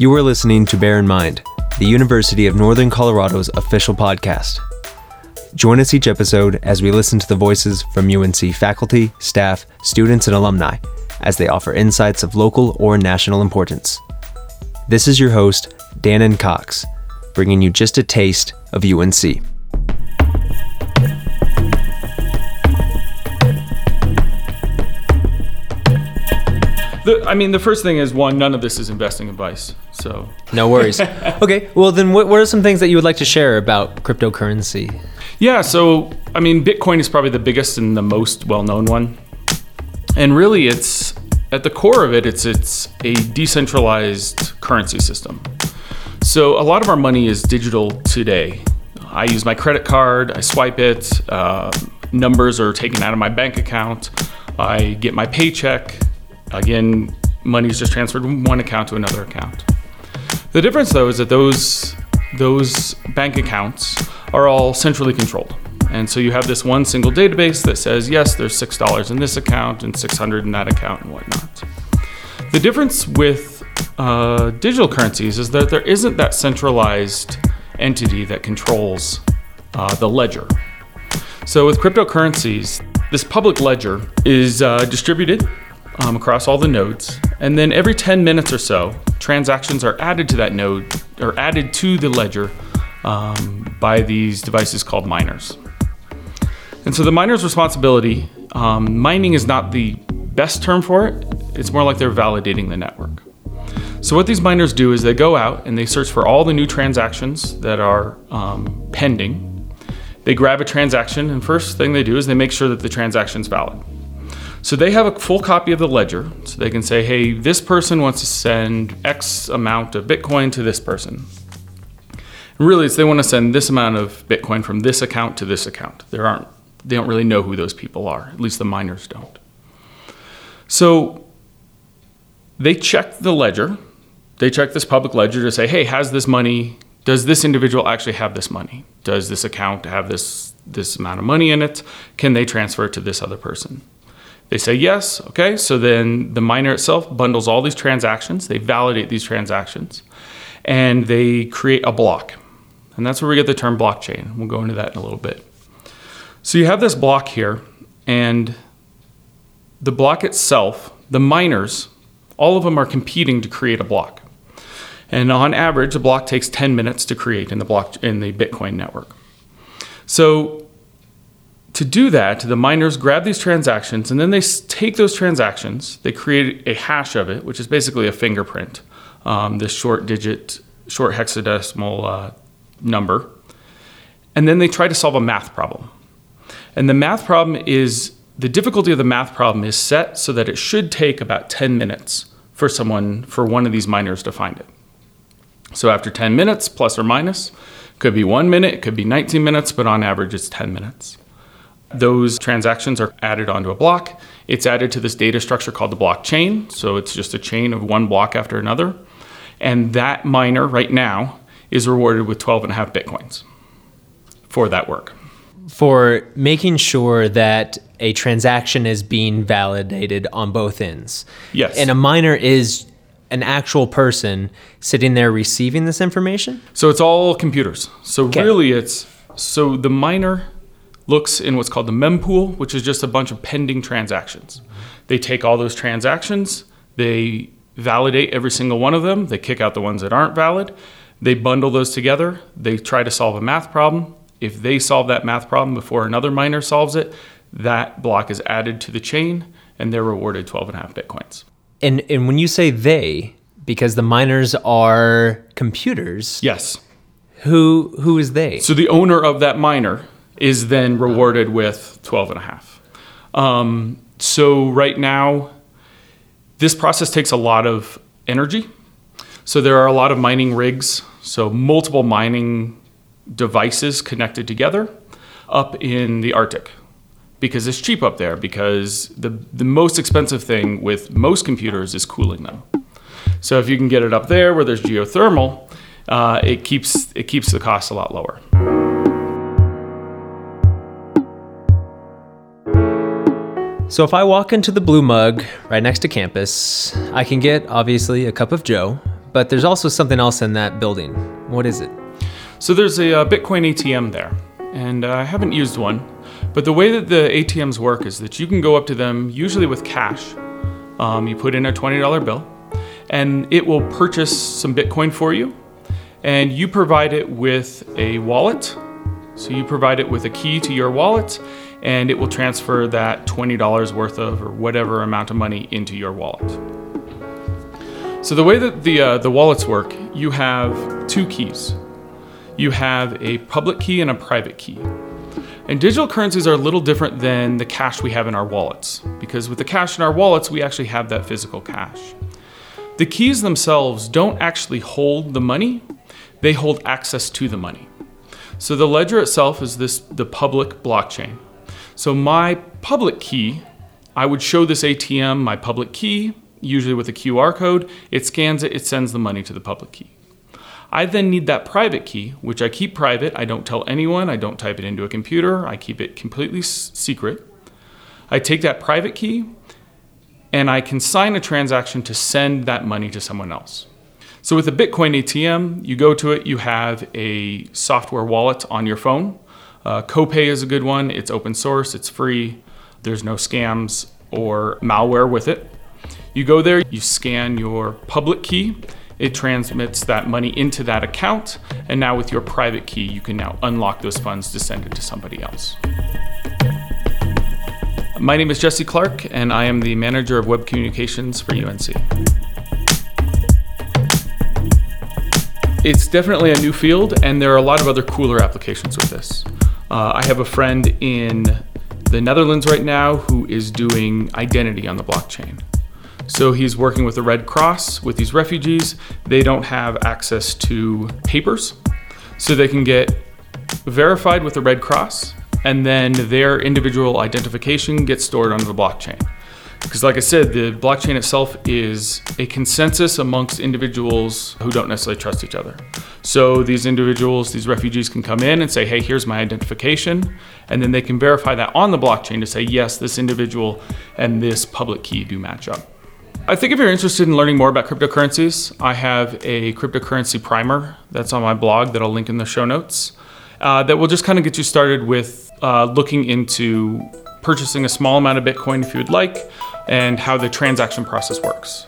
You are listening to Bear in Mind, the University of Northern Colorado's official podcast. Join us each episode as we listen to the voices from UNC faculty, staff, students, and alumni as they offer insights of local or national importance. This is your host, Dannon Cox, bringing you just a taste of UNC. The, I mean, the first thing is one, none of this is investing advice. So No worries. okay, well, then what, what are some things that you would like to share about cryptocurrency? Yeah, so I mean, Bitcoin is probably the biggest and the most well-known one, and really, it's at the core of it, it's it's a decentralized currency system. So a lot of our money is digital today. I use my credit card, I swipe it, uh, numbers are taken out of my bank account, I get my paycheck. Again, money is just transferred from one account to another account. The difference, though, is that those those bank accounts are all centrally controlled. And so you have this one single database that says, yes, there's $6 in this account and 600 in that account and whatnot. The difference with uh, digital currencies is that there isn't that centralized entity that controls uh, the ledger. So with cryptocurrencies, this public ledger is uh, distributed um, across all the nodes, and then every 10 minutes or so, transactions are added to that node or added to the ledger um, by these devices called miners. And so the miner's responsibility, um, mining is not the best term for it, it's more like they're validating the network. So what these miners do is they go out and they search for all the new transactions that are um, pending. They grab a transaction, and first thing they do is they make sure that the transaction's valid. So they have a full copy of the ledger, so they can say, hey, this person wants to send X amount of Bitcoin to this person. And really, it's they want to send this amount of Bitcoin from this account to this account. There aren't, they don't really know who those people are. At least the miners don't. So they check the ledger. They check this public ledger to say, hey, has this money? Does this individual actually have this money? Does this account have this this amount of money in it? Can they transfer it to this other person? They say yes, okay, so then the miner itself bundles all these transactions, they validate these transactions, and they create a block. And that's where we get the term blockchain. We'll go into that in a little bit. So you have this block here, and the block itself, the miners, all of them are competing to create a block. And on average, a block takes 10 minutes to create in the block in the Bitcoin network. So to do that, the miners grab these transactions and then they take those transactions, they create a hash of it, which is basically a fingerprint, um, this short digit, short hexadecimal uh, number, and then they try to solve a math problem. And the math problem is the difficulty of the math problem is set so that it should take about 10 minutes for someone, for one of these miners to find it. So after 10 minutes, plus or minus, could be one minute, could be 19 minutes, but on average it's 10 minutes. Those transactions are added onto a block. It's added to this data structure called the blockchain. So it's just a chain of one block after another. And that miner right now is rewarded with 12 and a half bitcoins for that work. For making sure that a transaction is being validated on both ends. Yes. And a miner is an actual person sitting there receiving this information? So it's all computers. So Okay. really it's so the miner looks in what's called the mempool, which is just a bunch of pending transactions. They take all those transactions, they validate every single one of them, they kick out the ones that aren't valid, they bundle those together, they try to solve a math problem. If they solve that math problem before another miner solves it, that block is added to the chain and they're rewarded 12 and a half bitcoins. And and when you say they, because the miners are computers, Yes. who who is they? So the owner of that miner is then rewarded with 12 and a half. Um, so right now, this process takes a lot of energy. So there are a lot of mining rigs, so multiple mining devices connected together up in the Arctic because it's cheap up there because the, the most expensive thing with most computers is cooling them. So if you can get it up there where there's geothermal, uh, it keeps it keeps the cost a lot lower. So if I walk into the Blue Mug right next to campus, I can get obviously a cup of Joe, but there's also something else in that building. What is it? So there's a uh, Bitcoin ATM there, and uh, I haven't used one. But the way that the ATMs work is that you can go up to them usually with cash. Um, you put in a $20 bill, and it will purchase some Bitcoin for you, and you provide it with a wallet. So you provide it with a key to your wallet, and it will transfer that $20 worth of or whatever amount of money into your wallet. So the way that the uh, the wallets work, you have two keys. You have a public key and a private key. And digital currencies are a little different than the cash we have in our wallets, because with the cash in our wallets, we actually have that physical cash. The keys themselves don't actually hold the money, they hold access to the money. So the ledger itself is this the public blockchain. So my public key, I would show this ATM my public key, usually with a QR code, it scans it, it sends the money to the public key. I then need that private key, which I keep private. I don't tell anyone. I don't type it into a computer. I keep it completely s- secret. I take that private key and I can sign a transaction to send that money to someone else. So with a Bitcoin ATM, you go to it, you have a software wallet on your phone. Uh, CoPay is a good one. It's open source, it's free, there's no scams or malware with it. You go there, you scan your public key, it transmits that money into that account, and now with your private key, you can now unlock those funds to send it to somebody else. My name is Jesse Clark, and I am the manager of web communications for UNC. It's definitely a new field, and there are a lot of other cooler applications with this. Uh, I have a friend in the Netherlands right now who is doing identity on the blockchain. So he's working with the Red Cross with these refugees. They don't have access to papers, so they can get verified with the Red Cross, and then their individual identification gets stored on the blockchain. Because, like I said, the blockchain itself is a consensus amongst individuals who don't necessarily trust each other. So, these individuals, these refugees can come in and say, hey, here's my identification. And then they can verify that on the blockchain to say, yes, this individual and this public key do match up. I think if you're interested in learning more about cryptocurrencies, I have a cryptocurrency primer that's on my blog that I'll link in the show notes uh, that will just kind of get you started with uh, looking into purchasing a small amount of Bitcoin if you would like and how the transaction process works.